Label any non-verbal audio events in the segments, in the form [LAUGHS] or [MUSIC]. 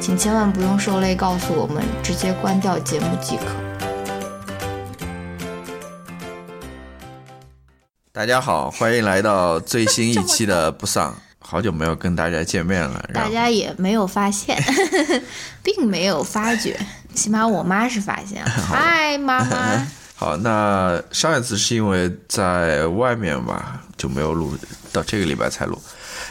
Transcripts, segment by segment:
请千万不用受累告诉我们，直接关掉节目即可。大家好，欢迎来到最新一期的不丧。好久没有跟大家见面了，大家也没有发现，[LAUGHS] 并没有发觉，起码我妈是发现了。[LAUGHS] 嗨，妈妈。[LAUGHS] 好，那上一次是因为在外面吧，就没有录，到这个礼拜才录。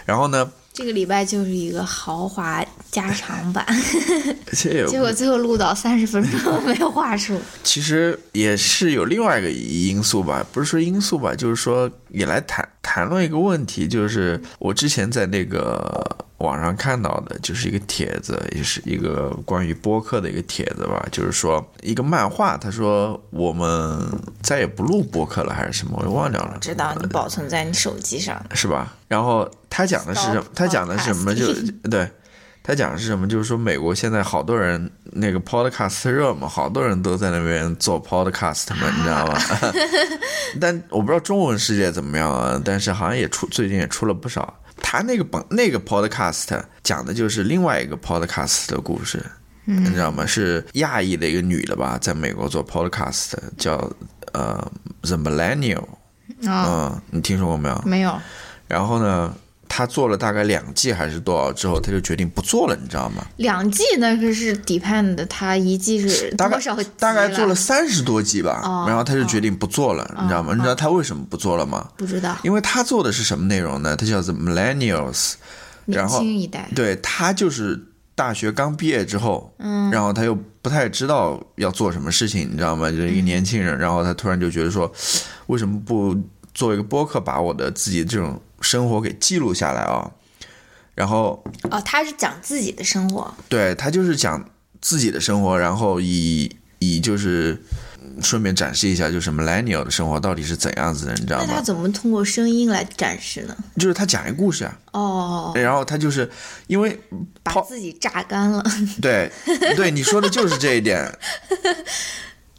然后呢，这个礼拜就是一个豪华加长版，[LAUGHS] 结果最后录到三十分钟没有话说。其实也是有另外一个因素吧，不是说因素吧，就是说也来谈谈论一个问题，就是我之前在那个网上看到的，就是一个帖子，也是一个关于播客的一个帖子吧，就是说一个漫画，他说我们再也不录播客了，还是什么，我也忘掉了。知道你保存在你手机上，是吧？然后他讲的是什么他讲的是什么？就 [LAUGHS] 对，他讲的是什么？就是说美国现在好多人那个 podcast 热嘛，好多人都在那边做 podcast 嘛，你知道吗？[LAUGHS] 但我不知道中文世界怎么样啊，但是好像也出最近也出了不少。他那个本那个 podcast 讲的就是另外一个 podcast 的故事，你知道吗？是亚裔的一个女的吧，在美国做 podcast，叫呃 The Millennial，啊、嗯，你听说过没有？没有，然后呢，他做了大概两季还是多少之后，他就决定不做了，你知道吗？两季那个是 depend，他一季是大概多少集大概做了三十多季吧，哦然后他就决定不做了，你知道吗？你知道他为什么不做了吗？不知道，因为他做的是什么内容呢？他叫 The Millennials，然年后轻一代，对他就是大学刚毕业之后，嗯，然后他又不太知道要做什么事情，你知道吗？就是一个年轻人，然后他突然就觉得说，为什么不做一个播客，把我的自己这种生活给记录下来啊？然后哦，他是讲自己的生活，对他就是讲自己的生活，然后以以就是嗯顺便展示一下，就是 millennial 的生活到底是怎样子的，你知道吗？那他怎么通过声音来展示呢？就是他讲一个故事啊，哦，然后他就是因为把自己榨干了，[LAUGHS] 对对，你说的就是这一点。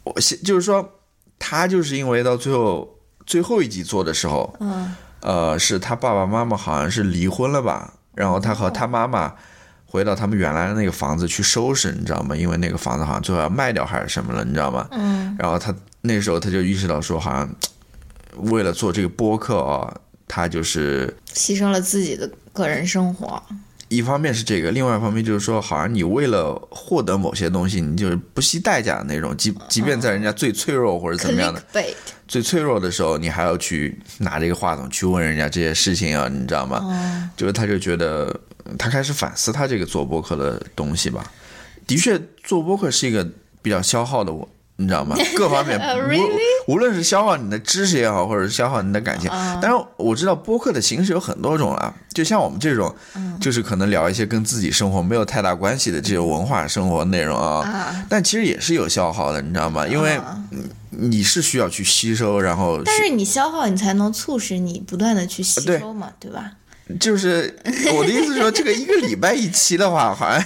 我现就是说，他就是因为到最后最后一集做的时候，嗯，呃，是他爸爸妈妈好像是离婚了吧，然后他和他妈妈回到他们原来的那个房子去收拾，你知道吗？因为那个房子好像最后要卖掉还是什么了，你知道吗？嗯，然后他那时候他就意识到说，好像为了做这个播客啊，他就是牺牲了自己的个人生活，一方面是这个，另外一方面就是说，好像你为了获得某些东西，你就是不惜代价的那种，即即便在人家最脆弱或者怎么样的 clickbait，最脆弱的时候，你还要去拿这个话筒去问人家这些事情啊，你知道吗？哦，就是他就觉得他开始反思他这个做播客的东西吧。的确，做播客是一个比较消耗的我。你知道吗？[LAUGHS] 各方面，无无论是消耗你的知识也好，或者是消耗你的感情，当然我知道播客的形式有很多种啊。就像我们这种，就是可能聊一些跟自己生活没有太大关系的这种文化生活内容啊，啊但其实也是有消耗的，你知道吗？因为嗯你是需要去吸收，然后但是你消耗，你才能促使你不断的去吸收嘛，对吧？就是我的意思是说，这个一个礼拜一期的话，好像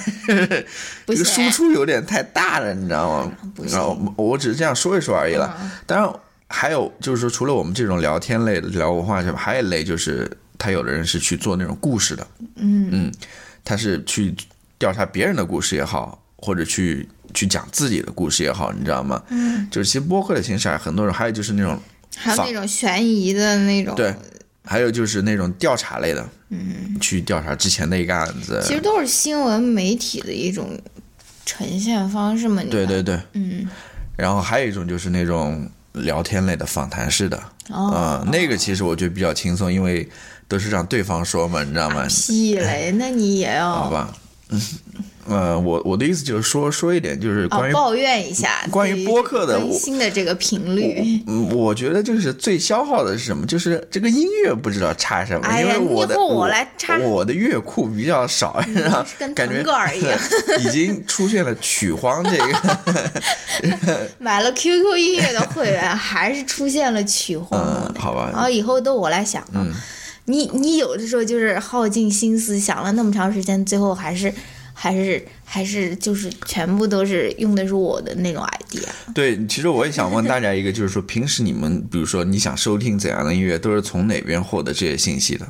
不这个输出有点太大了，你知道吗？然后我只是这样说一说而已了。当然，还有就是说，除了我们这种聊天类的聊文化什么，还有一类就是他有的人是去做那种故事的，嗯嗯，他是去调查别人的故事也好，或者去去讲自己的故事也好，你知道吗？嗯，就是其实播客的形式啊，很多人还有就是那种还有那种悬疑的那种，对，还有就是那种调查类的，嗯，去调查之前的一个案子，其实都是新闻媒体的一种呈现方式嘛。对对对，嗯，然后还有一种就是那种聊天类的访谈式的，哦。啊、那个其实我觉得比较轻松，因为都是让对方说嘛，你知道吗？屁嘞，那你也要好吧，嗯，呃，我我的意思就是说说一点，就是关于、哦抱怨一下关于播客的更新的这个频率。嗯，我觉得就是最消耗的是什么？就是这个音乐不知道插什么，因为我的我来插我的乐库比较少，然后跟感觉腾格尔一样 [LAUGHS] 已经出现了曲荒这个，[LAUGHS] 买了 QQ 音乐的会员，还是出现了曲荒嗯，。好吧，然后以后都我来想啊。你你有的时候就是耗尽心思想了那么长时间，最后还是还是还是就是全部都是用的是我的那种 idea。对，其实我也想问大家一个，就是说平时你们，比如说你想收听怎样的音乐，都是从哪边获得这些信息的？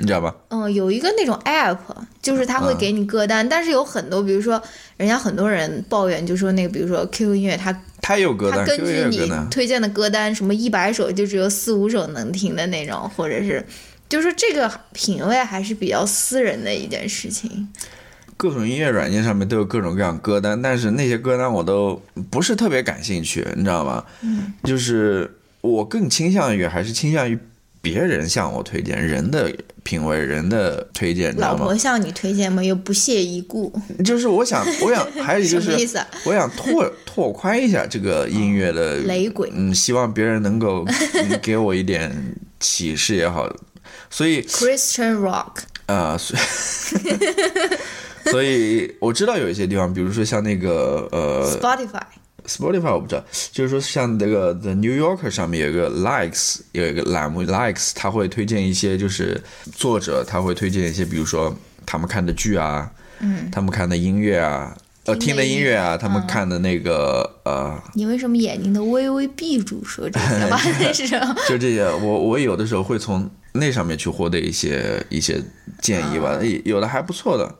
你知道吧？嗯，有一个那种 app，就是它会给你歌单，但是有很多，比如说人家很多人抱怨，就说那个，比如说 QQ 音乐，它它也有歌单，它根据你。推荐的歌单，什么一百首就只有四五首能听的那种，或者是，就是这个品味还是比较私人的一件事情。各种音乐软件上面都有各种各样歌单，但是那些歌单我都不是特别感兴趣，你知道吗？嗯，就是我更倾向于还是倾向于别人向我推荐人的品味、人的推荐，你知道吗老婆？向你推荐吗？又不屑一顾，就是我想，我想 [LAUGHS] 还有一个是，意思啊？我想拓 [LAUGHS] 拓宽一下这个音乐的雷鬼嗯，希望别人能够嗯 [LAUGHS] 给我一点启示也好，所以 Christian rock，啊，所以 [LAUGHS] 所以我知道有一些地方，比如说像那个呃 Spotify，Spotify 我不知道，就是说像那个 The New Yorker 上面有一个 Likes 有一个栏目 Likes，他会推荐一些就是作者，他会推荐一些比如说他们看的剧啊，嗯，他们看的音乐啊。呃，听的音音乐啊，他们看的那个、呃，[LAUGHS] 你为什么眼睛都微微闭住说这些话的时候？就这些，我我有的时候会从那上面去获得一些一些建议吧，有的还不错的，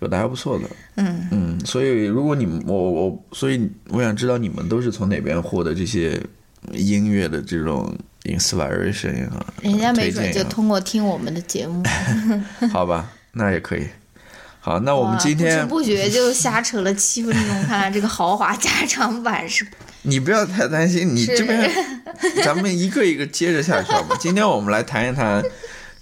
有的还不错的，嗯嗯，所以如果你们我我，所以我想知道你们都是从哪边获得这些音乐的这种 inspiration 也好，人家没准就通过听我们的节目 [LAUGHS] [LAUGHS] 好吧，那也可以。好，那我们今天不知不觉就瞎扯了七分钟，看来这个豪华加长版是你不要太担心，你这边咱们一个一个接着下去好吗？今天我们来谈一谈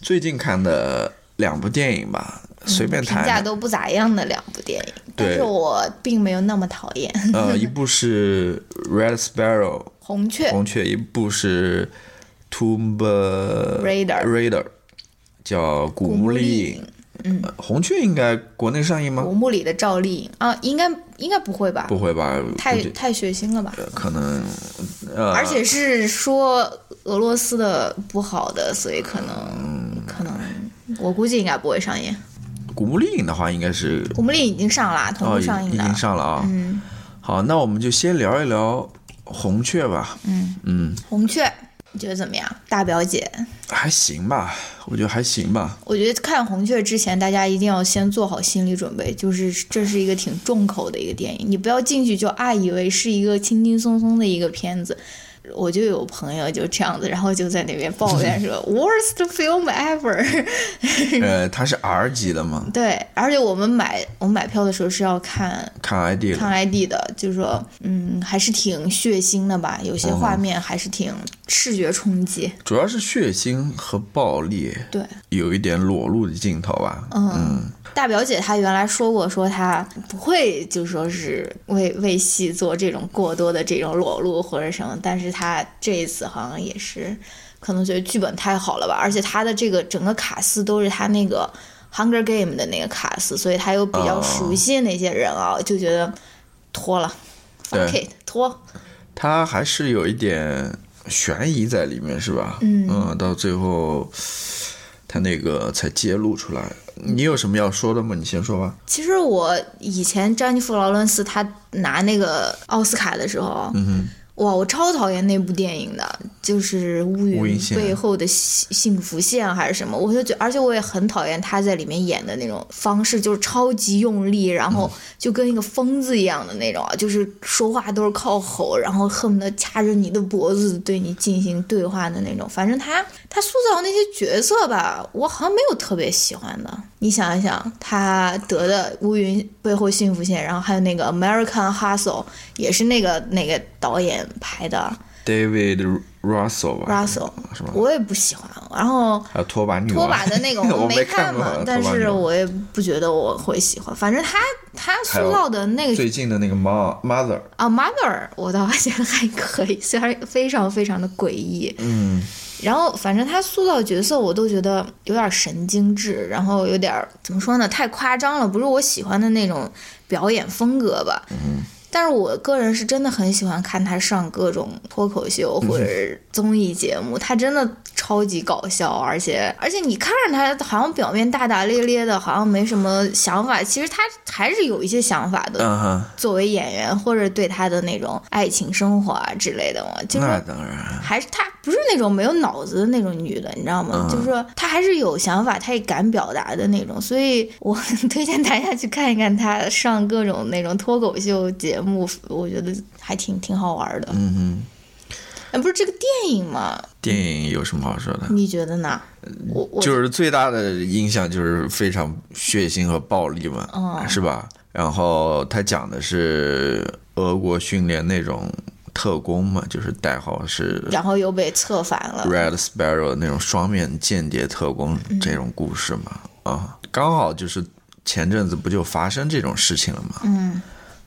最近看的两部电影吧，随便谈评谈。价都不咋样的两部电影，但对是我并没有那么讨厌呃，一部是 Red Sparrow [LAUGHS] 红雀红雀，一部是 Tomb Raider Raider，叫《古墓丽影》。嗯，红雀应该国内上映吗古？墓里的赵丽颖啊，应该应该不会吧？不会吧？太太血腥了吧？可能，呃，而且是说俄罗斯的不好的，所以可能可能我估计应该不会上映。《古墓丽影》的话，应该是古墓丽影已经上了，同哦，步上映的。已已经上了啊。嗯好，那我们就先聊一聊红雀吧。嗯，嗯，红雀，你觉得怎么样？大表姐，还行吧，我觉得还行吧。我觉得看红雀之前，大家一定要先做好心理准备，就是这是一个挺重口的一个电影，你不要进去就啊以为是一个轻轻松松的一个片子。我就有朋友就这样子，然后就在那边抱怨 [LAUGHS] 说 worst film ever。[LAUGHS] 呃，它是 R 级的吗，对，而且我们买我们买票的时候是要看看 ID 看。ID 的，就是说，嗯，还是挺血腥的吧，有些画面还是挺视觉冲击。主要是血腥和暴力，对，有一点裸露的镜头吧。嗯，大表姐她原来说过，说她不会就说是为为戏做这种过多的这种裸露或者什么，但是她这一次好像也是，可能觉得剧本太好了吧，而且他的这个整个卡司都是他那个《Hunger Game》的那个卡司，所以他又比较哦熟悉那些人啊，就觉得拖了 it，拖。他还是有一点悬疑在里面，是吧？嗯到最后，他那个才揭露出来。你有什么要说的吗？你先说吧。其实我以前詹妮弗·劳伦斯她拿那个奥斯卡的时候，嗯哇，我超讨厌那部电影的，就是乌云背后的幸幸福线还是什么，我就觉，而且我也很讨厌他在里面演的那种方式，就是超级用力，然后就跟一个疯子一样的那种啊，就是说话都是靠吼，然后恨不得掐着你的脖子对你进行对话的那种。反正他他塑造那些角色吧，我好像没有特别喜欢的。你想一想，他得的乌云背后幸福线，然后还有那个 American Hustle，也是那个那个导演拍的。David Russell 吧 Russell？我也不喜欢。然后还有拖把女拖把的那个 [LAUGHS] 我没看嘛，但是我也不觉得我会喜欢。反正他他塑造的那个最近的那个 Mo- Mother，啊，Mother，我倒觉得还可以，虽然非常非常的诡异。嗯，然后反正他塑造角色，我都觉得有点神经质，然后有点怎么说呢，太夸张了，不是我喜欢的那种表演风格吧。嗯。但是我个人是真的很喜欢看他上各种脱口秀或者综艺节目，他真的超级搞笑，而且而且你看着他好像表面大大咧咧的，好像没什么想法，其实他还是有一些想法的。作为演员或者对他的那种爱情生活啊之类的嘛，就是那当然，还是他不是那种没有脑子的那种女的，你知道吗？就是说她还是有想法，他也敢表达的那种，所以我很 [LAUGHS] 推荐大家去看一看他上各种那种脱口秀节目，我觉得还挺挺好玩的。嗯哼。哎，不是这个电影嘛？电影有什么好说的？你觉得呢？我我就是最大的印象就是非常血腥和暴力嘛，嗯是吧？然后他讲的是俄国训练那种特工嘛，就是代号是然后又被策反了。Red Sparrow 那种双面间谍特工嗯这种故事嘛，啊，刚好就是前阵子不就发生这种事情了嘛？嗯，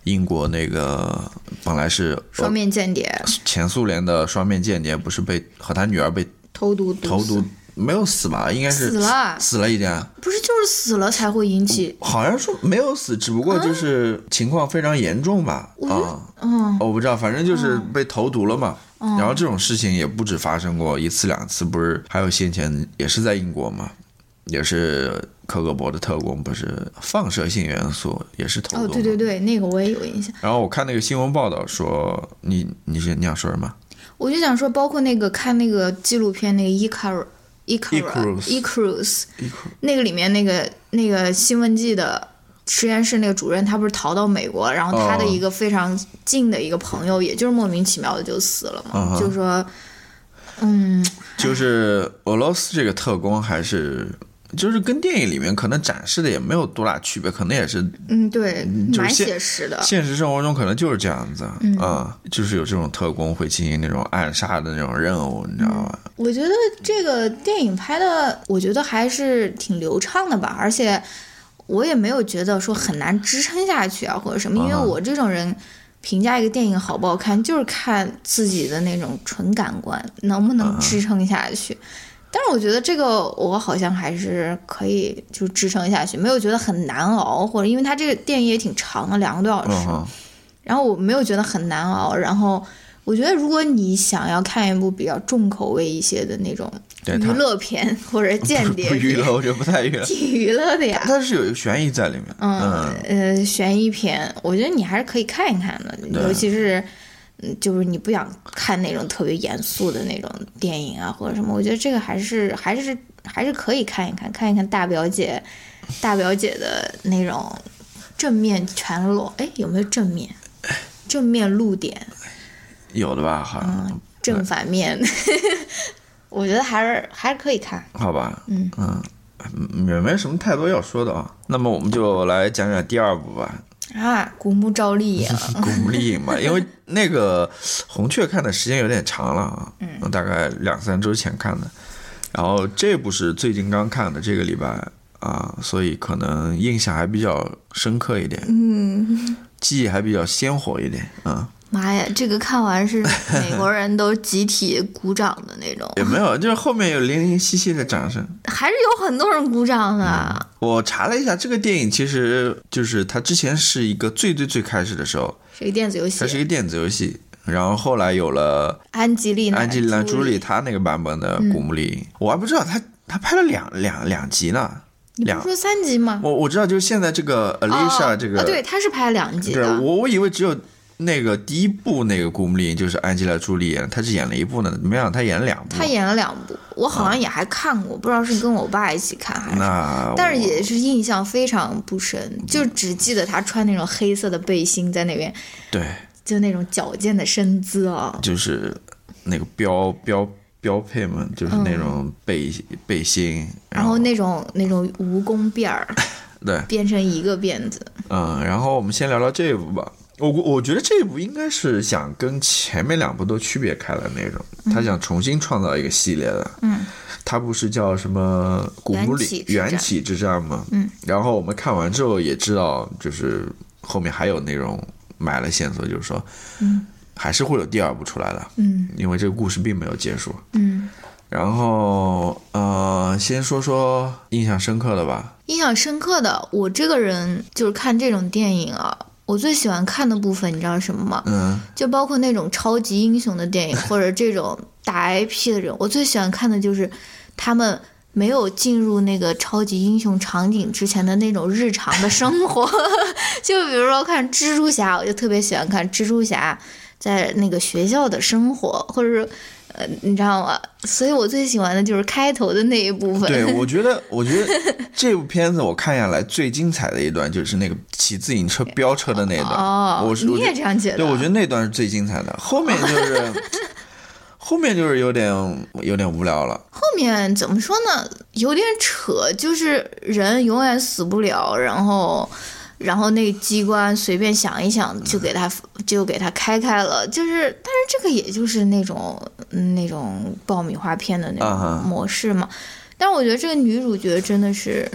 英国那个本来是双面间谍前苏联的双面间谍，不是被和他女儿被投毒投毒，没有死吧？应该是死了死了一点。不是就是死了才会引起好像说没有死，只不过就是情况非常严重吧。啊，嗯我不知道，反正就是被投毒了嘛。然后这种事情也不止发生过一次两次，不是还有先前也是在英国嘛，也是克格勃的特工，不是放射性元素也是投毒哦。对对对，那个我也有印象。然后我看那个新闻报道说，你你是你想说什么？我就想说，包括那个看那个纪录片那个 Icar Icarus Icarus 那个里面那个那个新闻记的实验室那个主任，他不是逃到美国，然后他的哦一个非常近的一个朋友，也就是莫名其妙的就死了嘛，就说，嗯，就是俄罗斯这个特工还是。就是跟电影里面可能展示的也没有多大区别，可能也是嗯，对，蛮写实的。现实生活中可能就是这样子啊、嗯就是有这种特工会进行那种暗杀的那种任务，你知道吧？我觉得这个电影拍的，我觉得还是挺流畅的吧，而且我也没有觉得说很难支撑下去啊，或者什么，因为我这种人评价一个电影好不好看，就是看自己的那种纯感官能不能支撑下去。但是我觉得这个我好像还是可以就支撑下去，没有觉得很难熬，或者因为它这个电影也挺长的，两个多小时。嗯，然后我没有觉得很难熬，然后我觉得如果你想要看一部比较重口味一些的那种娱乐片或者间谍不 [LAUGHS] 娱乐，我觉得不太娱乐。[LAUGHS] 挺娱乐的呀。它是有一个悬疑在里面，嗯呃，悬疑片，我觉得你还是可以看一看的，尤其是。嗯，就是你不想看那种特别严肃的那种电影啊，或者什么，我觉得这个还是还是还是可以看一看，看一看大表姐，大表姐的那种正面全裸，哎，有没有正面？正面露点，[LAUGHS] 有的吧？好像、嗯，正反面，[LAUGHS] 我觉得还是还是可以看。好吧，嗯嗯，也没什么太多要说的啊。那么我们就来讲讲第二部吧，啊，古墓照例影、《古墓丽影》嘛，因为那个红雀看的时间有点长了啊，嗯，大概两三周前看的，然后这部是最近刚看的，这个礼拜啊，所以可能印象还比较深刻一点，嗯，记忆还比较鲜活一点，啊，妈呀，这个看完是 [LAUGHS] 美国人都集体鼓掌的那种，也没有，就是后面有零零星星的掌声。还是有很多人鼓掌的。我查了一下，这个电影其实就是它之前是一个最最最开始的时候，是一个电子游戏它，是一个电子游戏，然后后来有了安吉丽娜安吉丽娜·朱莉莉，她那个版本的《古墓丽影》，我还不知道她她拍了两两两集呢，两你不是说三集吗？我我知道，就是现在这个 Alicia 哦这个，啊，对，他是拍了两集对的。我我以为只有那个第一部那个《古墓丽影》就是安吉拉·朱莉演，她是演了一部呢，没想到她演了两部，她演了两部，我好像也还看过，不知道是跟我爸一起看还是。那但是也是印象非常不深，就只记得她穿那种黑色的背心在那边，对，就那种矫健的身姿啊。就是那个标标标配嘛，就是那种背、背心，嗯然后那种那种蜈蚣辫儿 [LAUGHS] 对，编成一个辫子，嗯，然后我们先聊聊这一部吧，《我我觉得这一部应该是想跟前面两部都区别开了那种，他想重新创造一个系列的。嗯，他不是叫什么《古墓里缘起之战吗？嗯，然后我们看完之后也知道，就是后面还有内容埋了线索，就是说，嗯，还是会有第二部出来的，嗯因为这个故事并没有结束。嗯，然后呃，先说说印象深刻的吧。印象深刻的，我这个人就是看这种电影啊，我最喜欢看的部分，你知道什么吗？嗯就包括那种超级英雄的电影，或者这种打 IP 的人，我最喜欢看的就是他们没有进入那个超级英雄场景之前的那种日常的生活。[LAUGHS] 就比如说看蜘蛛侠，我就特别喜欢看蜘蛛侠在那个学校的生活，或者是呃，你知道吗？所以我最喜欢的就是开头的那一部分。对，[LAUGHS] 我觉得，我觉得这部片子我看下来最精彩的一段就是那个骑自行车飙车的那一段。哦，我是你也这样觉得？对，我觉得那段是最精彩的，后面就是，[LAUGHS] 后面就是有点有点无聊了。后面怎么说呢？有点扯，就是人永远死不了，然后，然后那个机关随便想一想就给他就给他开开了，就是，但是这个也就是那种嗯那种爆米花片的那种模式嘛。但是我觉得这个女主角真的是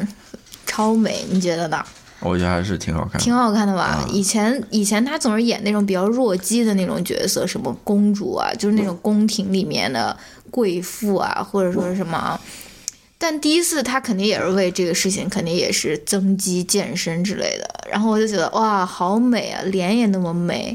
超美，你觉得呢？我觉得还是挺好看的。挺好看的吧？啊以前以前她总是演那种比较弱鸡的那种角色，什么公主啊，就是那种宫廷里面的贵妇啊，或者说是什么。但第一次他肯定也是为这个事情，肯定也是增肌健身之类的。然后我就觉得哇，好美啊，脸也那么美，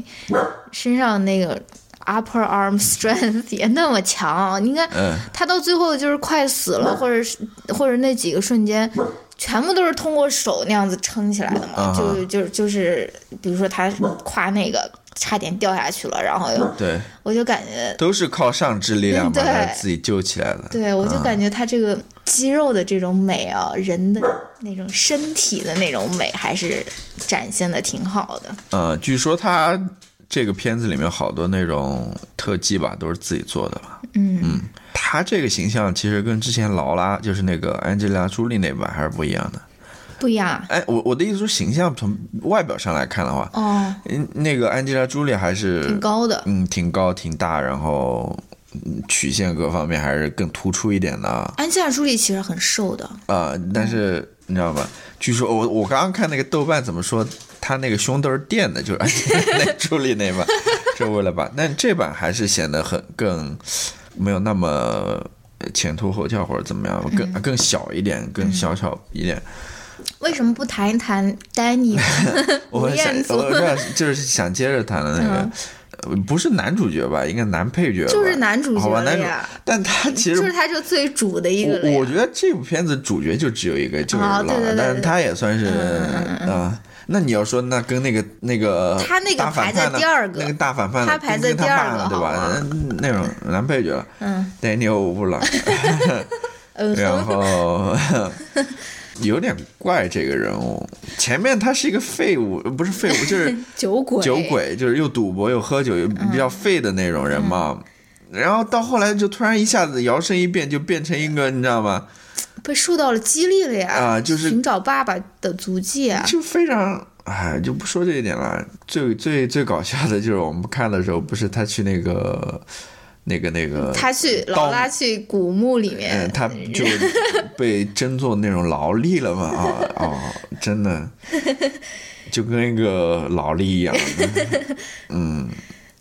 身上那个 upper arm [LAUGHS] strength 也那么强。你看嗯，她到最后就是快死了，或者是或者那几个瞬间，全部都是通过手那样子撑起来的嘛，就就就是，比如说他跨那个差点掉下去了，然后又对，我就感觉，都是靠上肢力量把对他自己救起来了。对我就感觉他这个肌肉的这种美啊，人的那种身体的那种美，还是展现的挺好的。呃，据说他这个片子里面好多那种特技吧，都是自己做的吧。嗯他这个形象其实跟之前劳拉，就是那个安吉拉·朱莉那版还是不一样的。不一样啊。哎，我我的意思说，形象从外表上来看的话，哦，嗯，那个安吉拉·朱莉还是挺高的。嗯，挺高挺大，然后嗯曲线各方面还是更突出一点的啊、安吉拉·朱莉其实很瘦的。呃但是你知道吗？据说我我刚刚看那个豆瓣怎么说，他那个胸都是垫的，就是 [LAUGHS] 安吉拉朱莉那版，这为了把，但这版还是显得很更没有那么前凸后翘或者怎么样，更更小一点，更小巧一点。为什么不谈一谈丹尼吴我想？我这就是想接着谈的那个，呃不是男主角吧？应该男配角，就是男主角好吧，男主但他其实就是他就最主的一个我我觉得这部片子主角就只有一个，就是老二，哦对对对但是他也算是嗯啊。那你要说那跟那个那个他那个排在第二个。那个大反派呢，他排在第二个对吧？那种男配角。嗯。Daniel 布朗，嗯 [LAUGHS] [LAUGHS] 然后 [LAUGHS] 有点怪这个人物。前面他是一个废物，不是废物，就是 [LAUGHS] 酒鬼，酒鬼，就是又赌博又喝酒又比较废的那种人嘛。然后到后来就突然一下子摇身一变，就变成一个你知道吗？被受到了激励了呀！啊就是寻找爸爸的足迹啊！就非常，哎，就不说这一点了。最最最搞笑的就是我们看的时候，不是他去那个那个那个，他去刀老拉去古墓里面，嗯，他就 [LAUGHS] 被征做那种劳力了嘛？啊哦，真的，[LAUGHS] 就跟一个劳力一样。[LAUGHS] 嗯，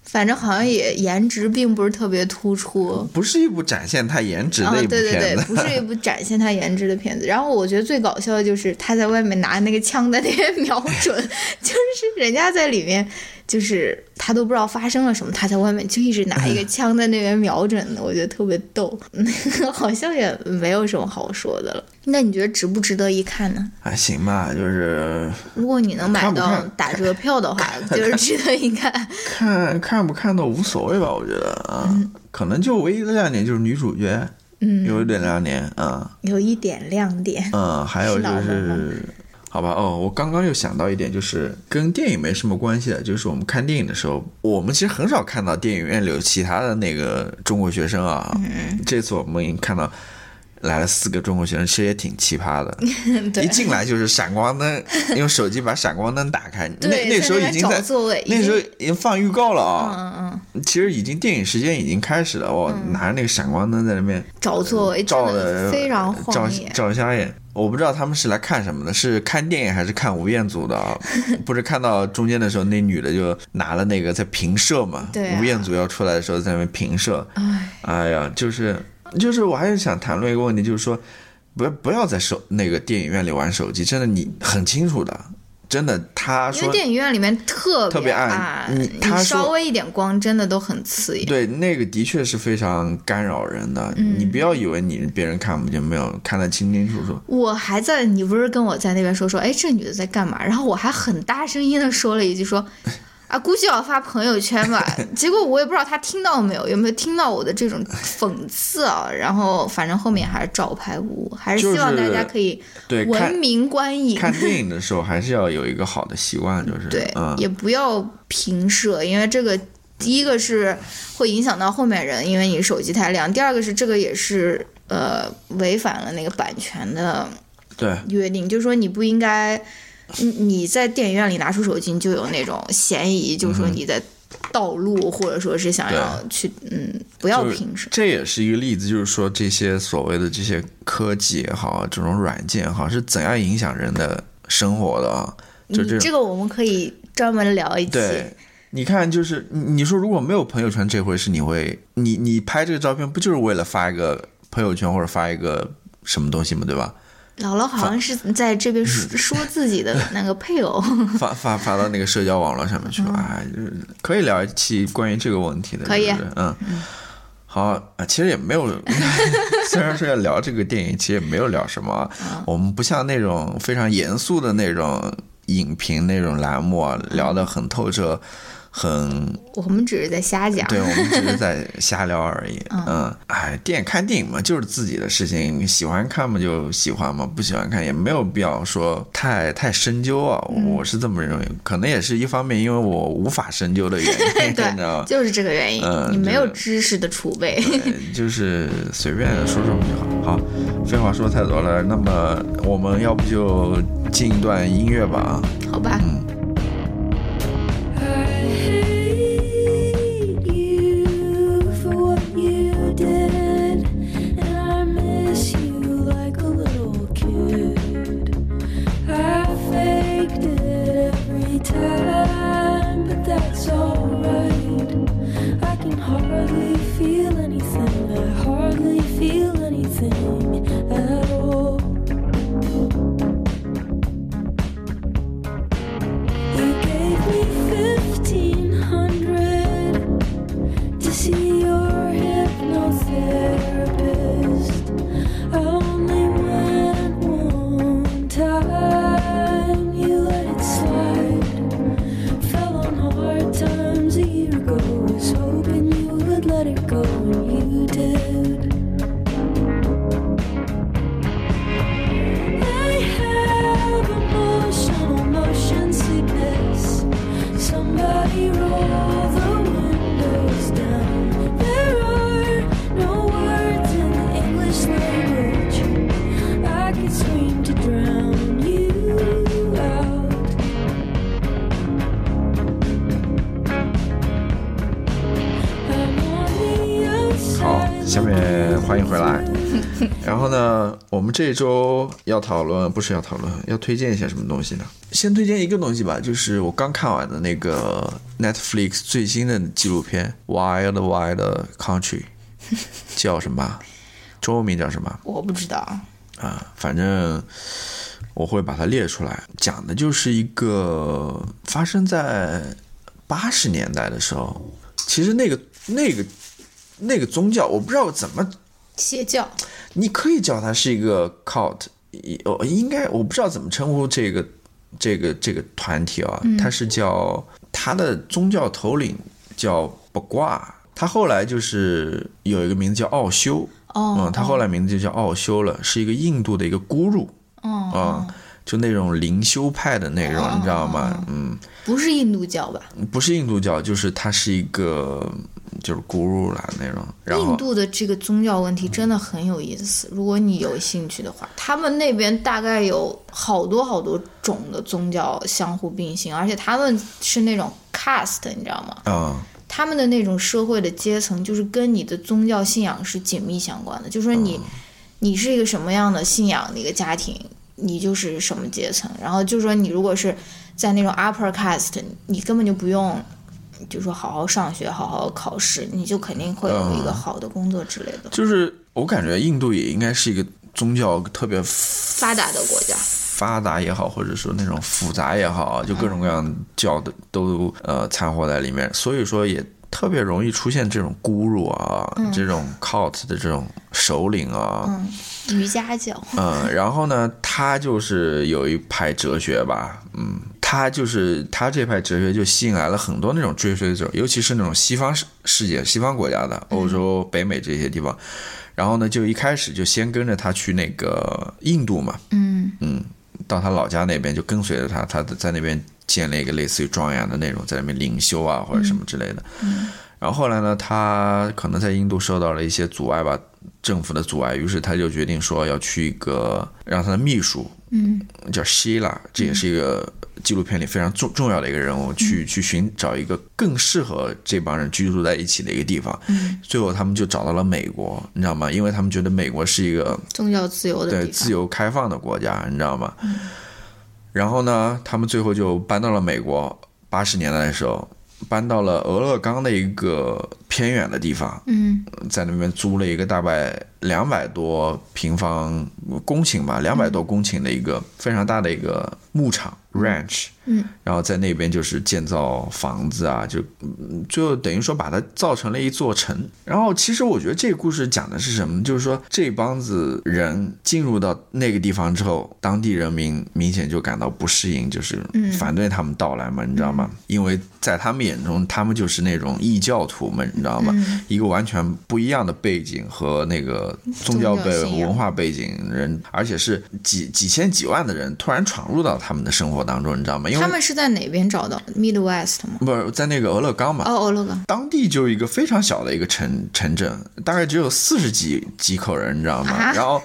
反正好像也颜值并不是特别突出。不是一部展现他颜值啊，的一部对对对，不是一部展现他颜值的片子。然后我觉得最搞笑的就是他在外面拿那个枪在那边瞄准，就是人家在里面，就是他都不知道发生了什么，他在外面就一直拿一个枪在那边瞄准的，我觉得特别逗。[LAUGHS] 好像也没有什么好说的了。那你觉得值不值得一看呢？还行吧，就是如果你能买到打折票的话，就是值得一看。[LAUGHS] 看看不看都无所谓吧，我觉得啊，可能就唯一的亮点就是女主角，嗯，有一点亮点啊。有一点亮点。嗯，还有就是是，好吧，哦，我刚刚又想到一点，就是跟电影没什么关系的，就是我们看电影的时候，我们其实很少看到电影院里有其他的那个中国学生啊。嗯这次我们已经看到来了四个中国学生，其实也挺奇葩的。[LAUGHS] 对一进来就是闪光灯，用手机把闪光灯打开。那对那时候已经在座位那时候已经放预告了啊。嗯嗯，其实已经电影时间已经开始了，我拿着那个闪光灯在那边找座位真照的的非常晃眼。照瞎眼。我不知道他们是来看什么的，是看电影还是看吴彦祖的啊？[LAUGHS] 不是看到中间的时候，那女的就拿了那个在平射嘛，对啊吴彦祖要出来的时候在那边平射。哎，哎呀，就是就是，我还是想谈论一个问题，就是说，不要不要在手那个电影院里玩手机，真的你很清楚的，真的他说因为电影院里面特特别暗暗，你他说稍微一点光真的都很刺眼。对，那个的确是非常干扰人的。嗯你不要以为你别人看不见，没有看得清清楚楚。我还在，你不是跟我在那边说说，哎，这女的在干嘛？然后我还很大声音的说了一句说，啊，估计要发朋友圈吧。结果我也不知道他听到没有，有没有听到我的这种讽刺啊？然后反正后面还是照拍无误，还是希望大家可以对，文明观影。看电影的时候还是要有一个好的习惯，[LAUGHS] 就是对，嗯，也不要平射，因为这个第一个是会影响到后面人，因为你手机太亮；第二个是这个也是呃违反了那个版权的对约定，就是说你不应该，你你在电影院里拿出手机，你就有那种嫌疑，就是说你在盗录，或者说是想要去嗯不要平时。这也是一个例子，就是说这些所谓的这些科技也好，这种软件也好，是怎样影响人的生活的啊？就你这这个我们可以专门聊一期。对，你看，就是你你说如果没有朋友圈这回事，你会你你拍这个照片不就是为了发一个朋友圈或者发一个什么东西吗，对吧？姥姥好像是在这边说说自己的那个配偶。[LAUGHS] 发发发到那个社交网络上面去了，哎，就是可以聊一期关于这个问题的，嗯可以嗯。好啊，其实也没有，[LAUGHS] 虽然说要聊这个电影，其实也没有聊什么我们不像那种非常严肃的那种影评那种栏目啊，聊得很透彻，很我们只是在瞎讲。对，我们只是在 [LAUGHS] 瞎聊而已。嗯，哎，电影看电影嘛，就是自己的事情，你喜欢看嘛就喜欢嘛，不喜欢看也没有必要说太太深究啊。嗯我是这么认为，可能也是一方面，因为我无法深究的原因，[LAUGHS] 你知道？就是这个原因，嗯你没有知识的储备。[LAUGHS] 就是随便说说就好。好，废话说太多了，那么我们要不就进一段音乐吧啊。好吧，I 这周要讨论，不是要讨论，要推荐一些什么东西呢？先推荐一个东西吧，就是我刚看完的那个 Netflix 最新的纪录片《Wild Wild Country》，[LAUGHS] 叫什么？中文名叫什么？我不知道。啊，反正我会把它列出来，讲的就是一个发生在八十年代的时候，其实那个那个那个宗教，我不知道怎么，邪教，你可以叫它是一个 cult，哦，应该我不知道怎么称呼这个这个这个团体啊，它是叫它的宗教头领叫卜卦，他后来就是有一个名字叫奥修。哦嗯，他后来名字就叫奥修了，是一个印度的一个咕噜哦，啊、就那种灵修派的那种，你知道吗？嗯，不是印度教吧？不是印度教，就是它是一个就是 guru 啦那种。然后印度的这个宗教问题真的很有意思，如果你有兴趣的话，他们那边大概有好多好多种的宗教相互并行，而且他们是那种 caste，你知道吗？嗯他们的那种社会的阶层，就是跟你的宗教信仰是紧密相关的。就说你，你是一个什么样的信仰的一个家庭，你就是什么阶层。然后就说你如果是在那种 upper caste，你根本就不用，就说好好上学，好好考试，你就肯定会有一个好的工作之类的。就是我感觉印度也应该是一个宗教特别发达的国家，发达也好，或者说那种复杂也好，就各种各样教的都呃掺和在里面，所以说也特别容易出现这种孤入啊，这种 cult 的这种首领啊，嗯，瑜伽教，嗯，然后呢，他就是有一派哲学吧，嗯，他就是他这派哲学就吸引来了很多那种追随者，尤其是那种西方世世界、西方国家的欧洲、北美这些地方。然后呢，就一开始就先跟着他去那个印度嘛，嗯到他老家那边就跟随着他，他在那边建了一个类似于庄园的那种，在那边领修啊或者什么之类的。然后后来呢，他可能在印度受到了一些阻碍吧，政府的阻碍，于是他就决定说要去一个让他的秘书，嗯叫希拉，这也是一个纪录片里非常重重要的一个人物，去去寻找一个更适合这帮人居住在一起的一个地方。嗯，最后他们就找到了美国，你知道吗？因为他们觉得美国是一个宗教自由的，对自由开放的国家，你知道吗？然后呢，他们最后就搬到了美国。八十年代的时候，搬到了俄勒冈的一个偏远的地方，嗯。在那边租了一个大概两百多平方公顷吧，两百多公顷的一个非常大的一个牧场 ranch，嗯，然后在那边就是建造房子啊，就嗯最后等于说把它造成了一座城。然后其实我觉得这个故事讲的是什么？就是说这帮子人进入到那个地方之后，当地人民明显就感到不适应，就是反对他们到来嘛，你知道吗？因为在他们眼中，他们就是那种异教徒们，你知道吗？一个完全不一样的背景和那个宗教背宗教信仰文化背景人，而且是几几千几万的人突然闯入到他们的生活当中，你知道吗？他们是在哪边找到的？Midwest 吗？不是在那个俄勒冈嘛，哦，俄勒冈。当地就一个非常小的一个城城镇，大概只有四十几几口人，你知道吗？啊然后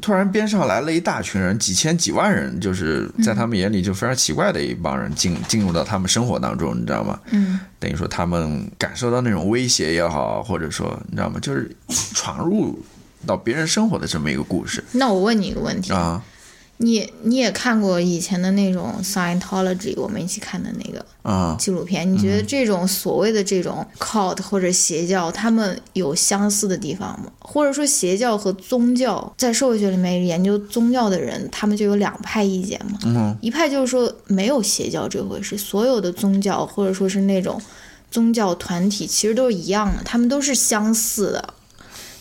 突然边上来了一大群人，几千几万人，就是在他们眼里就非常奇怪的一帮人进进入到他们生活当中，你知道吗？嗯，等于说他们感受到那种威胁也好，或者说你知道吗？就是闯入到别人生活的这么一个故事那我问你一个问题，啊你你也看过以前的那种 Scientology，我们一起看的那个啊纪录片，你觉得这种所谓的这种 cult 或者邪教，他们有相似的地方吗？或者说邪教和宗教，在社会学里面研究宗教的人，他们就有两派意见嘛？嗯一派就是说没有邪教这回事，所有的宗教或者说是那种宗教团体其实都是一样的，他们都是相似的。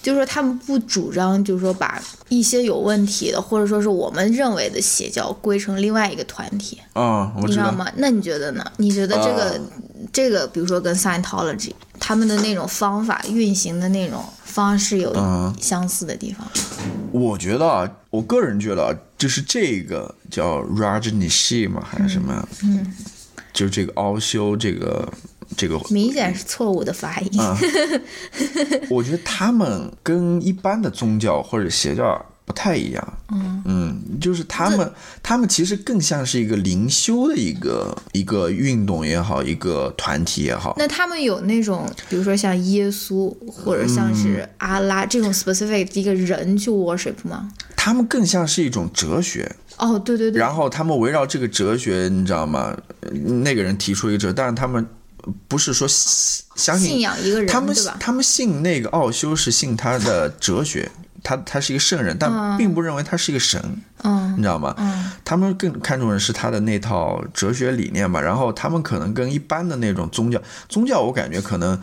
就是说，他们不主张，就是说把一些有问题的，或者说是我们认为的邪教归成另外一个团体，啊，我知道。你知道吗？那你觉得呢？你觉得这个、呃这个，比如说跟 Scientology 他们的那种方法运行的那种方式有嗯相似的地方？我觉得啊，我个人觉得啊，就是这个叫 Rajnishi 嘛，还是什么？嗯，就是这个奥修这个这个，明显是错误的发音。啊 [LAUGHS] 我觉得他们跟一般的宗教或者邪教不太一样。嗯就是他们他们其实更像是一个灵修的一个一个运动也好，一个团体也好。那他们有那种，比如说像耶稣或者像嗯是阿拉、这种 specific 的一个人去 worship 吗？他们更像是一种哲学。哦，对对对，然后他们围绕这个哲学，你知道吗？呃那个人提出一个哲，但是他们不是说信相信信仰一个人，他们？他们信那个奥修是信他的哲学，他他是一个圣人，但并不认为他是一个神，嗯你知道吗？嗯他们更看重的是他的那套哲学理念吧。然后他们可能跟一般的那种宗教，宗教我感觉可能。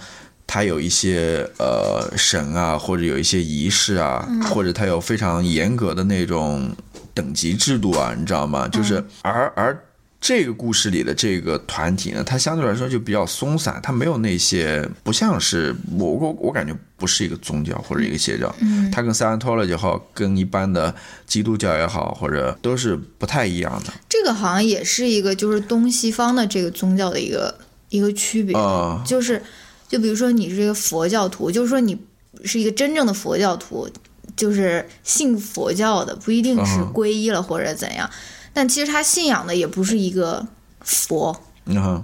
他有一些呃神啊，或者有一些仪式啊，或者他有非常严格的那种等级制度啊，你知道吗？就是而而这个故事里的这个团体呢，它相对来说就比较松散，它没有那些不像是我我我感觉不是一个宗教或者一个邪教，嗯它跟 Scientology 也好，跟一般的基督教也好，或者都是不太一样的。这个好像也是一个就是东西方的这个宗教的一个一个区别，呃，就是就比如说你是一个佛教徒，就是说你是一个真正的佛教徒，就是信佛教的，不一定是嗯皈依了或者怎样。但其实他信仰的也不是一个佛，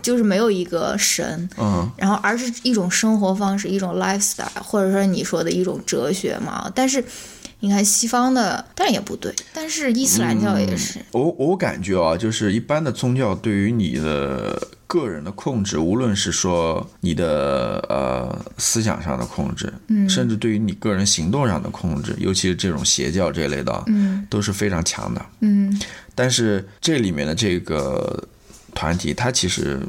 就是没有一个神，嗯然后而是一种生活方式，一种 lifestyle，或者说你说的一种哲学嘛。但是你看西方的，但也不对，但是伊斯兰教也是，我我感觉啊，就是一般的宗教对于你的个人的控制，无论是说你的呃思想上的控制，嗯，甚至对于你个人行动上的控制，尤其是这种邪教这类的，嗯都是非常强的。嗯但是这里面的这个团体，它其实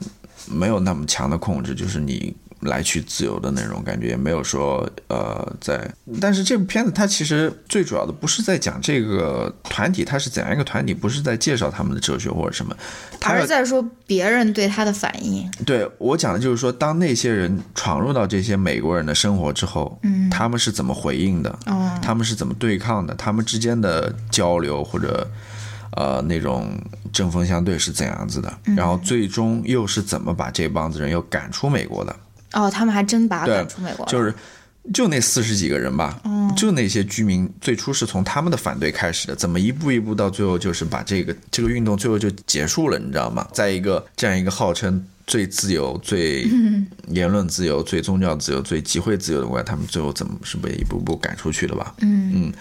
没有那么强的控制，就是你来去自由的那种感觉，也没有说呃在。但是这部片子它其实最主要的不是在讲这个团体它是怎样一个团体，不是在介绍他们的哲学或者什么，而是在说别人对他的反应。对我讲的就是说，当那些人闯入到这些美国人的生活之后，嗯他们是怎么回应的？哦，他们是怎么对抗的？他们之间的交流或者呃那种针锋相对是怎样子的？嗯然后最终又是怎么把这帮子人又赶出美国的？哦，他们还真把赶出美国了，就是就那四十几个人吧，哦就那些居民最初是从他们的反对开始的，怎么一步一步到最后就是把这个这个运动最后就结束了，你知道吗？在一个这样一个号称最自由、最 [LAUGHS] 言论自由、最宗教自由、最集会自由的国家，他们最后怎么是被一步步赶出去的吧？嗯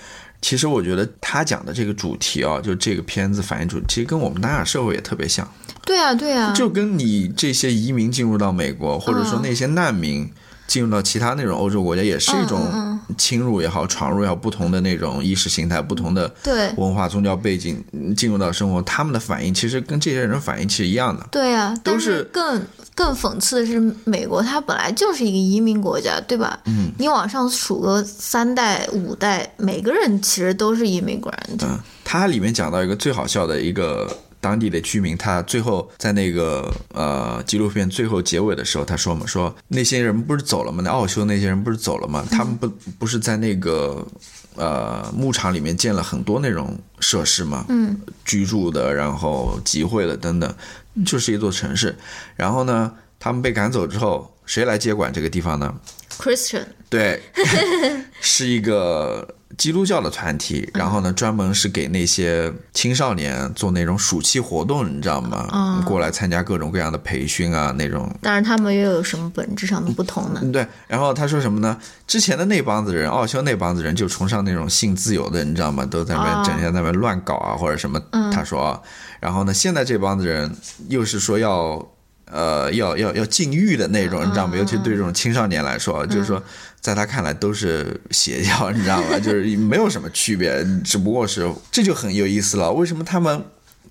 其实我觉得他讲的这个主题啊，就这个片子反映主题，其实跟我们当下社会也特别像，对啊对啊，就跟你这些移民进入到美国，或者说那些难民进入到其他那种欧洲国家，也是一种嗯侵入也好、闯入也好，不同的那种意识形态、不同的对文化、宗教背景嗯进入到生活，他们的反应其实跟这些人反应其实一样的。对啊，但都是是更更讽刺的是，美国它本来就是一个移民国家，对吧？嗯，你往上数个三代五代，每个人其实都是 immigrant。嗯，它里面讲到一个最好笑的一个当地的居民，他最后在那个呃纪录片最后结尾的时候，他说嘛，说那些人不是走了吗？那奥修那些人不是走了吗？他们不不是在那个呃牧场里面建了很多那种设施吗？嗯，居住的，然后集会的等等，就是一座城市。然后呢，他们被赶走之后，谁来接管这个地方呢？Christian，对，[LAUGHS] 是一个基督教的团体，然后呢，专门是给那些青少年做那种暑期活动，你知道吗？嗯过来参加各种各样的培训啊，那种。但是他们又有什么本质上的不同呢？嗯，对。然后他说什么呢？之前的那帮子人，奥修那帮子人就崇尚那种性自由的，你知道吗？都在那整天在那边乱搞啊，或者什么。他说啊，然后呢，现在这帮子人又是说要。呃，要要要禁欲的那种，你知道吗？尤其对这种青少年来说，就是说，在他看来都是邪教，你知道吗？就是没有什么区别，只不过是这就很有意思了。为什么他们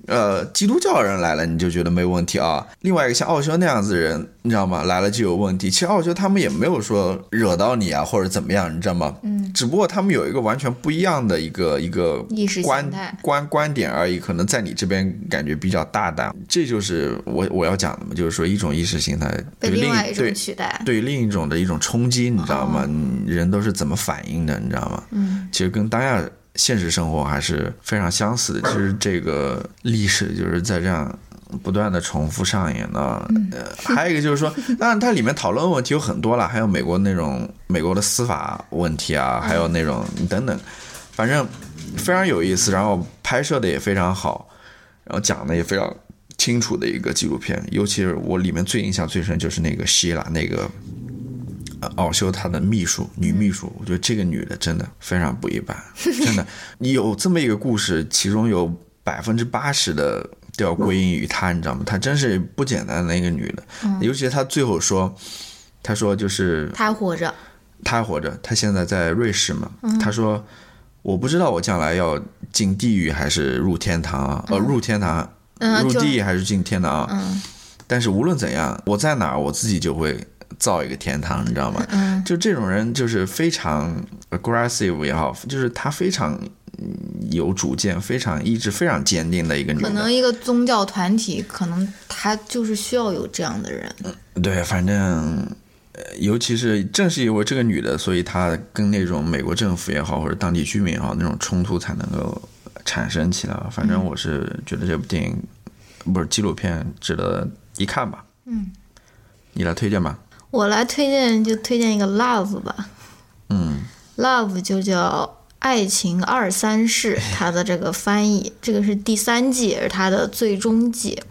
呃基督教人来了你就觉得没问题啊？另外一个像奥修那样子的人，你知道吗？来了就有问题。其实奥修他们也没有说惹到你啊，或者怎么样，你知道吗？嗯，只不过他们有一个完全不一样的一个一个意识形观态观观点而已，可能在你这边感觉比较大胆。这就是我我要讲的嘛，就是说一种意识形态被对另外一种对取代。对另一种的一种冲击，你知道吗？嗯人都是怎么反应的，你知道吗？嗯，其实跟当下现实生活还是非常相似的。其实这个历史就是在这样不断的重复上演的。呃，还有一个就是说，[LAUGHS] 当然它里面讨论问题有很多了，还有美国那种美国的司法问题啊，还有那种等等，反正非常有意思，然后拍摄的也非常好，然后讲的也非常清楚的一个纪录片。尤其是我里面最印象最深就是那个希腊那个。呃奥修他的秘书，女秘书，我觉得这个女的真的非常不一般，[LAUGHS] 真的。你有这么一个故事，其中有百分之八十的都要归因于她，你知道吗？她真是不简单的一个女的，尤其她最后说，她说就是她还活着，她还活着，她现在在瑞士嘛。她说我不知道我将来要进地狱还是入天堂啊，呃，入天堂，入地狱还是进天堂啊？嗯但是无论怎样，我在哪儿，我自己就会造一个天堂，你知道吗？嗯就这种人就是非常 aggressive 也好，就是他非常嗯有主见、非常意志非常坚定的一个女的。可能一个宗教团体，可能他就是需要有这样的人。对，反正。呃尤其是正是因为这个女的，所以她跟那种美国政府也好，或者当地居民也好，那种冲突才能够产生起来。反正我是觉得这部电影不是纪录片，值得一看吧。嗯，你来推荐吧。我来推荐就推荐一个 Love 吧嗯，Love 就叫爱情二三事，它的这个翻译，这个是第三季，也是它的最终季。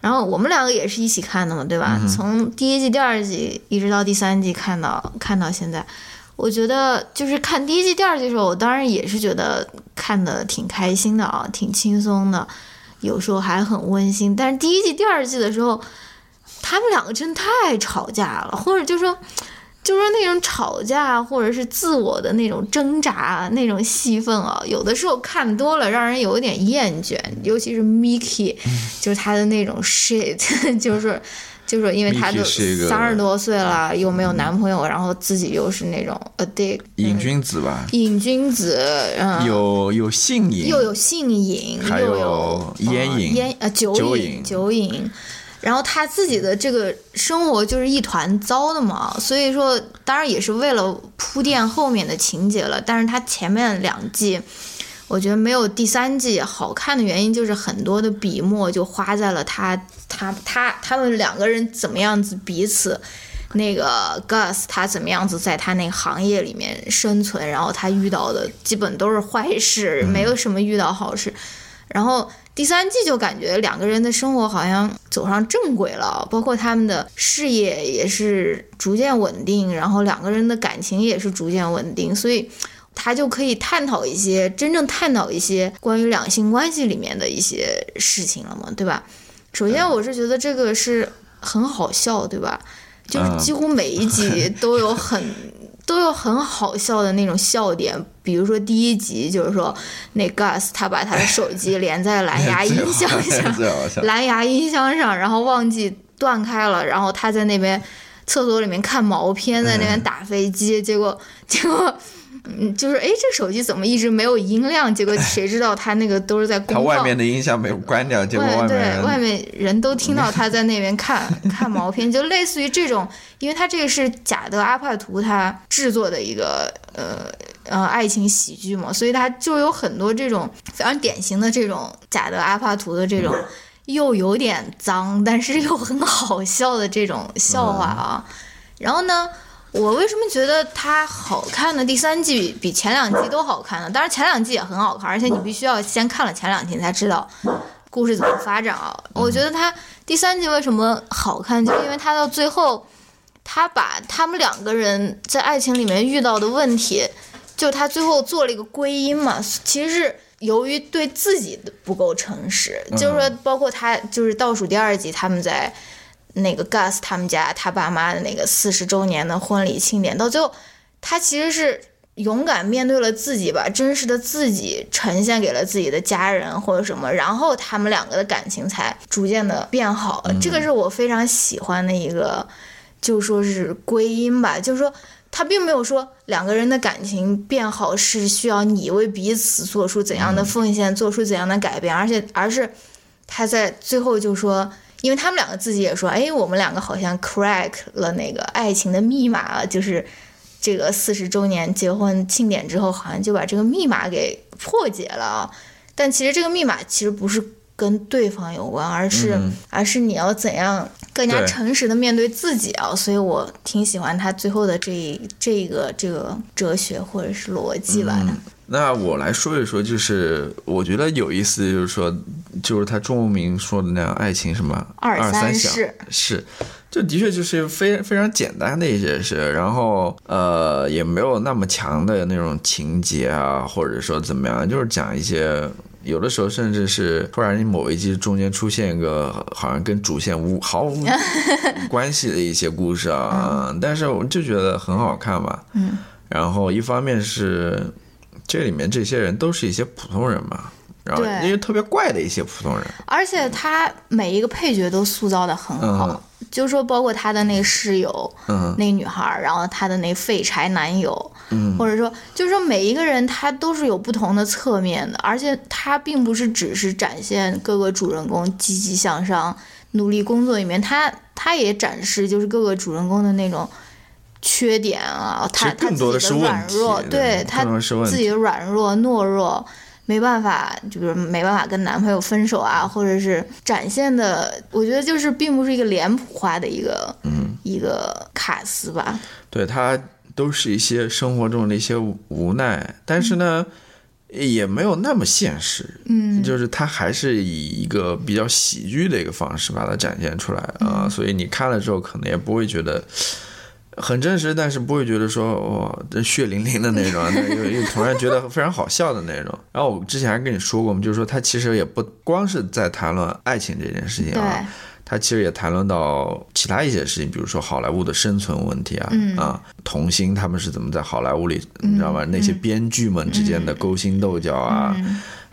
然后我们两个也是一起看的嘛，对吧？从第一季、第二季一直到第三季看到看到现在，我觉得就是看第一季、第二季的时候，我当然也是觉得看的挺开心的啊，挺轻松的，有时候还很温馨。但是第一季、第二季的时候，他们两个真太吵架了，或者就说。就说那种吵架或者是自我的那种挣扎那种戏份啊，有的时候看多了让人有一点厌倦，尤其是 Miki，就是他的那种 shit，[LAUGHS] 就是就是因为他都三十多岁了，又没有男朋友，然后自己又是那种 addict 瘾君子吧，瘾君子，嗯，有有性瘾，又有性瘾，还又有烟呃瘾。烟呃酒瘾酒瘾。酒瘾。然后他自己的这个生活就是一团糟的嘛，所以说当然也是为了铺垫后面的情节了。但是他前面两季，我觉得没有第三季好看的原因，就是很多的笔墨就花在了他他他他们两个人怎么样子彼此。那个 Gus 他怎么样子在他那个行业里面生存，然后他遇到的基本都是坏事，没有什么遇到好事。然后第三季就感觉两个人的生活好像走上正轨了，包括他们的事业也是逐渐稳定，然后两个人的感情也是逐渐稳定，所以他就可以探讨一些真正探讨一些关于两性关系里面的一些事情了嘛，对吧？首先，我是觉得这个是很好笑，对吧？就是嗯几乎每一集 [LAUGHS] 都有很都有很好笑的那种笑点，比如说第一集就是说那 Gus 他把他的手机连在蓝牙音 [LAUGHS] 箱上，[LAUGHS] 蓝牙音箱上，然后忘记断开了，然后他在那边厕所里面看毛片，在那边打飞机，结果 [LAUGHS] 结果。嗯，就是哎，这手机怎么一直没有音量？结果谁知道他那个都是在公他放，外面的音响没有关掉，结果外对面对外面人都听到他在那边看 [LAUGHS] 看毛片，就类似于这种，因为他这个是贾德阿帕图他制作的一个呃呃爱情喜剧嘛，所以他就有很多这种非常典型的这种贾德阿帕图的这种又有点脏，但是又很好笑的这种笑话啊。然后呢，我为什么觉得它好看呢？第三季比前两季都好看呢？当然前两季也很好看，而且你必须要先看了前两季你才知道故事怎么发展啊。我觉得它第三季为什么好看，就是因为它到最后，他把他们两个人在爱情里面遇到的问题，就他最后做了一个归因嘛，其实是。由于对自己的不够诚实，就是说，包括他，就是倒数第二集，他们在那个 Gus 他们家他爸妈的那个四十周年的婚礼庆典，到最后，他其实是勇敢面对了自己，吧真实的自己呈现给了自己的家人或者什么，然后他们两个的感情才逐渐的变好了。这个是我非常喜欢的一个，就说是归因吧，就是说。他并没有说两个人的感情变好是需要你为彼此做出怎样的奉献，做出怎样的改变，而且而是他在最后就说，因为他们两个自己也说，哎，我们两个好像 crack 了那个爱情的密码啊，就是这个四十周年结婚庆典之后，好像就把这个密码给破解了啊。但其实这个密码其实不是跟对方有关，而是、而是你要怎样更加诚实的面对自己啊。所以我挺喜欢他最后的这一这个这个哲学或者是逻辑吧。那我来说一说，就是我觉得有意思，就是说，就是他中文名说的那样，爱情什么二三三想事是，这的确就是非非常简单的一些事，然后呃也没有那么强的那种情节啊，或者说怎么样，就是讲一些。有的时候甚至是突然某一集中间出现一个好像跟主线无毫无 [LAUGHS] 关系的一些故事啊，但是我就觉得很好看吧。嗯，然后一方面是这里面这些人都是一些普通人嘛，然后对。因为特别怪的一些普通人，而且他每一个配角都塑造的很好，就是说包括他的那个室友，嗯。那女孩，然后他的那废柴男友，嗯，或者说就是说每一个人他都是有不同的侧面的，而且他并不是只是展现各个主人公积极向上、努力工作里面，他他也展示就是各个主人公的那种。缺点啊，他他自己是问题软弱，对对他自己的软弱、懦弱，没办法，就比如没办法跟男朋友分手啊，或者是展现的，我觉得就是并不是一个脸谱化的一个，嗯，一个卡斯吧。对他都是一些生活中的一些无奈，但是呢，也没有那么现实。嗯，就是他还是以一个比较喜剧的一个方式把它展现出来啊，所以你看了之后可能也不会觉得。很真实，但是不会觉得说哇，这血淋淋的那种，又又突然觉得非常好笑的那种。然后我之前还跟你说过嘛，就是说他其实也不光是在谈论爱情这件事情啊，他其实也谈论到其他一些事情，比如说好莱坞的生存问题啊，啊，童星他们是怎么在好莱坞里，你知道吧？那些编剧们之间的勾心斗角啊。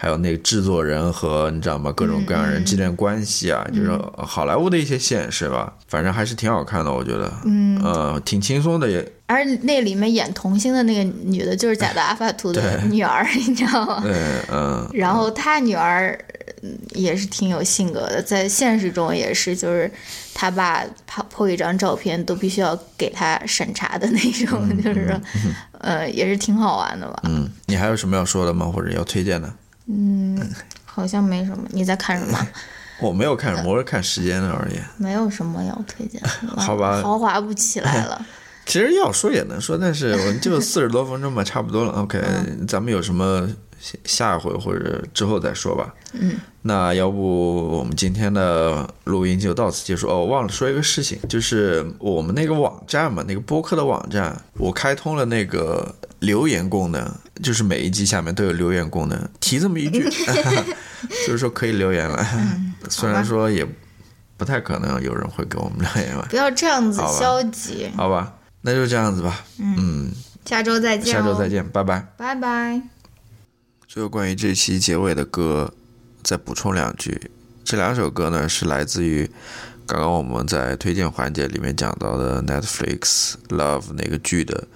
还有那个制作人和你知道吗？各种各样人之间的关系啊，就是好莱坞的一些现实吧。反正还是挺好看的，我觉得。嗯。呃，挺轻松的也。而那里面演童星的那个女的，就是贾德阿法图的 [LAUGHS] 女儿，你知道吗？[LAUGHS] 对，嗯。然后她女儿嗯也是挺有性格的，在现实中也是，就是他爸抛 po 一张照片都必须要给她审查的那种，就是说，呃，也是挺好玩的吧。嗯，你还有什么要说的吗？或者要推荐的？好像没什么。你在看什么？[LAUGHS] 我没有看什么，我是看时间的而已。没有什么要推荐的。[LAUGHS] 好吧豪华不起来了。[LAUGHS] 其实要说也能说，但是我们就四十多分钟吧，差不多了。OK，咱们有什么下下一回或者之后再说吧。嗯。那要不我们今天的录音就到此结束。哦，忘了说一个事情，就是我们那个网站嘛，那个播客的网站，我开通了那个留言功能，就是每一集下面都有留言功能。提这么一句，[LAUGHS] [LAUGHS] 就是说可以留言了。[LAUGHS] 虽然说也不太可能有人会给我们留言吧。不要这样子消极。好吧，那就这样子吧。嗯，下周再见、哦。下周再。见，拜拜。拜拜。最后，关于这期结尾的歌，再补充两句。这两首歌呢，是来自于刚刚我们在推荐环节里面讲到的 Netflix Love 那个剧的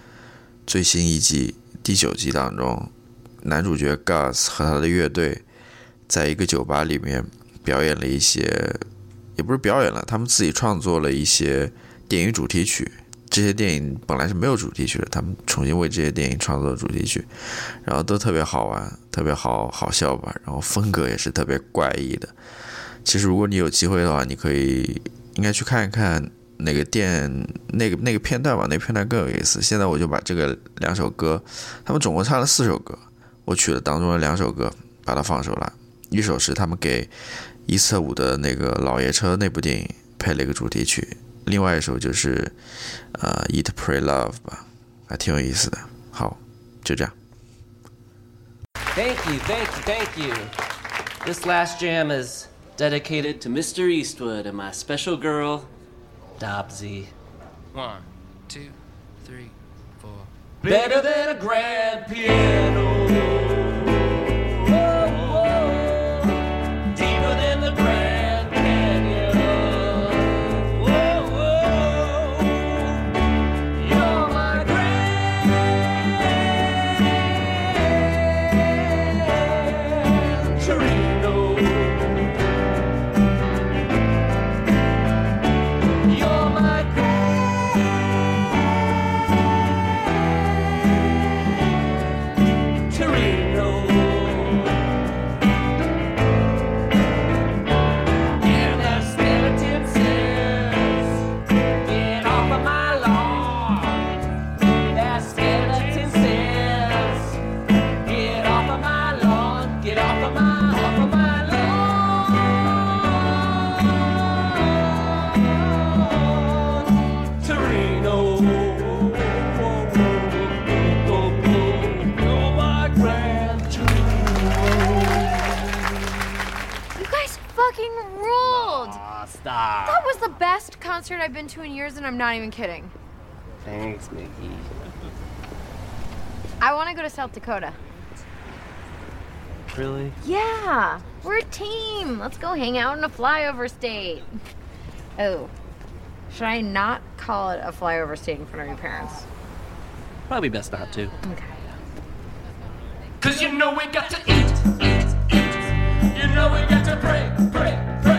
最新一季第九集当中，男主角 Gus 和他的乐队在一个酒吧里面表演了一些，也不是表演了，他们自己创作了一些电影主题曲。这些电影本来是没有主题曲的，他们重新为这些电影创作主题曲，然后都特别好玩，特别好好笑吧，然后风格也是特别怪异的。其实如果你有机会的话，你可以应该去看一看那个电那个那个片段吧，那个片段更有意思。现在我就把这个两首歌，他们总共唱了四首歌，我取了当中的两首歌把它放出来，一首是他们给伊斯特伍的那个老爷车那部电影配了一个主题曲，另外一首就是呃 Eat Pray Love 吧，还挺有意思的。好，就这样。Thank you, thank you, thank you. This last jam is dedicated to Mr. Eastwood and my special girl, Dobbsy. One, two, three, four. Better than a grand piano. Concert I've been to in years, and I'm not even kidding. Thanks, Mickey. I want to go to South Dakota. Really? Yeah, we're a team. Let's go hang out in a flyover state. Oh, should I not call it a flyover state in front of your parents? Probably best not to. Okay. Cause you know we got to eat, eat, eat. You know we got to pray, pray, pray.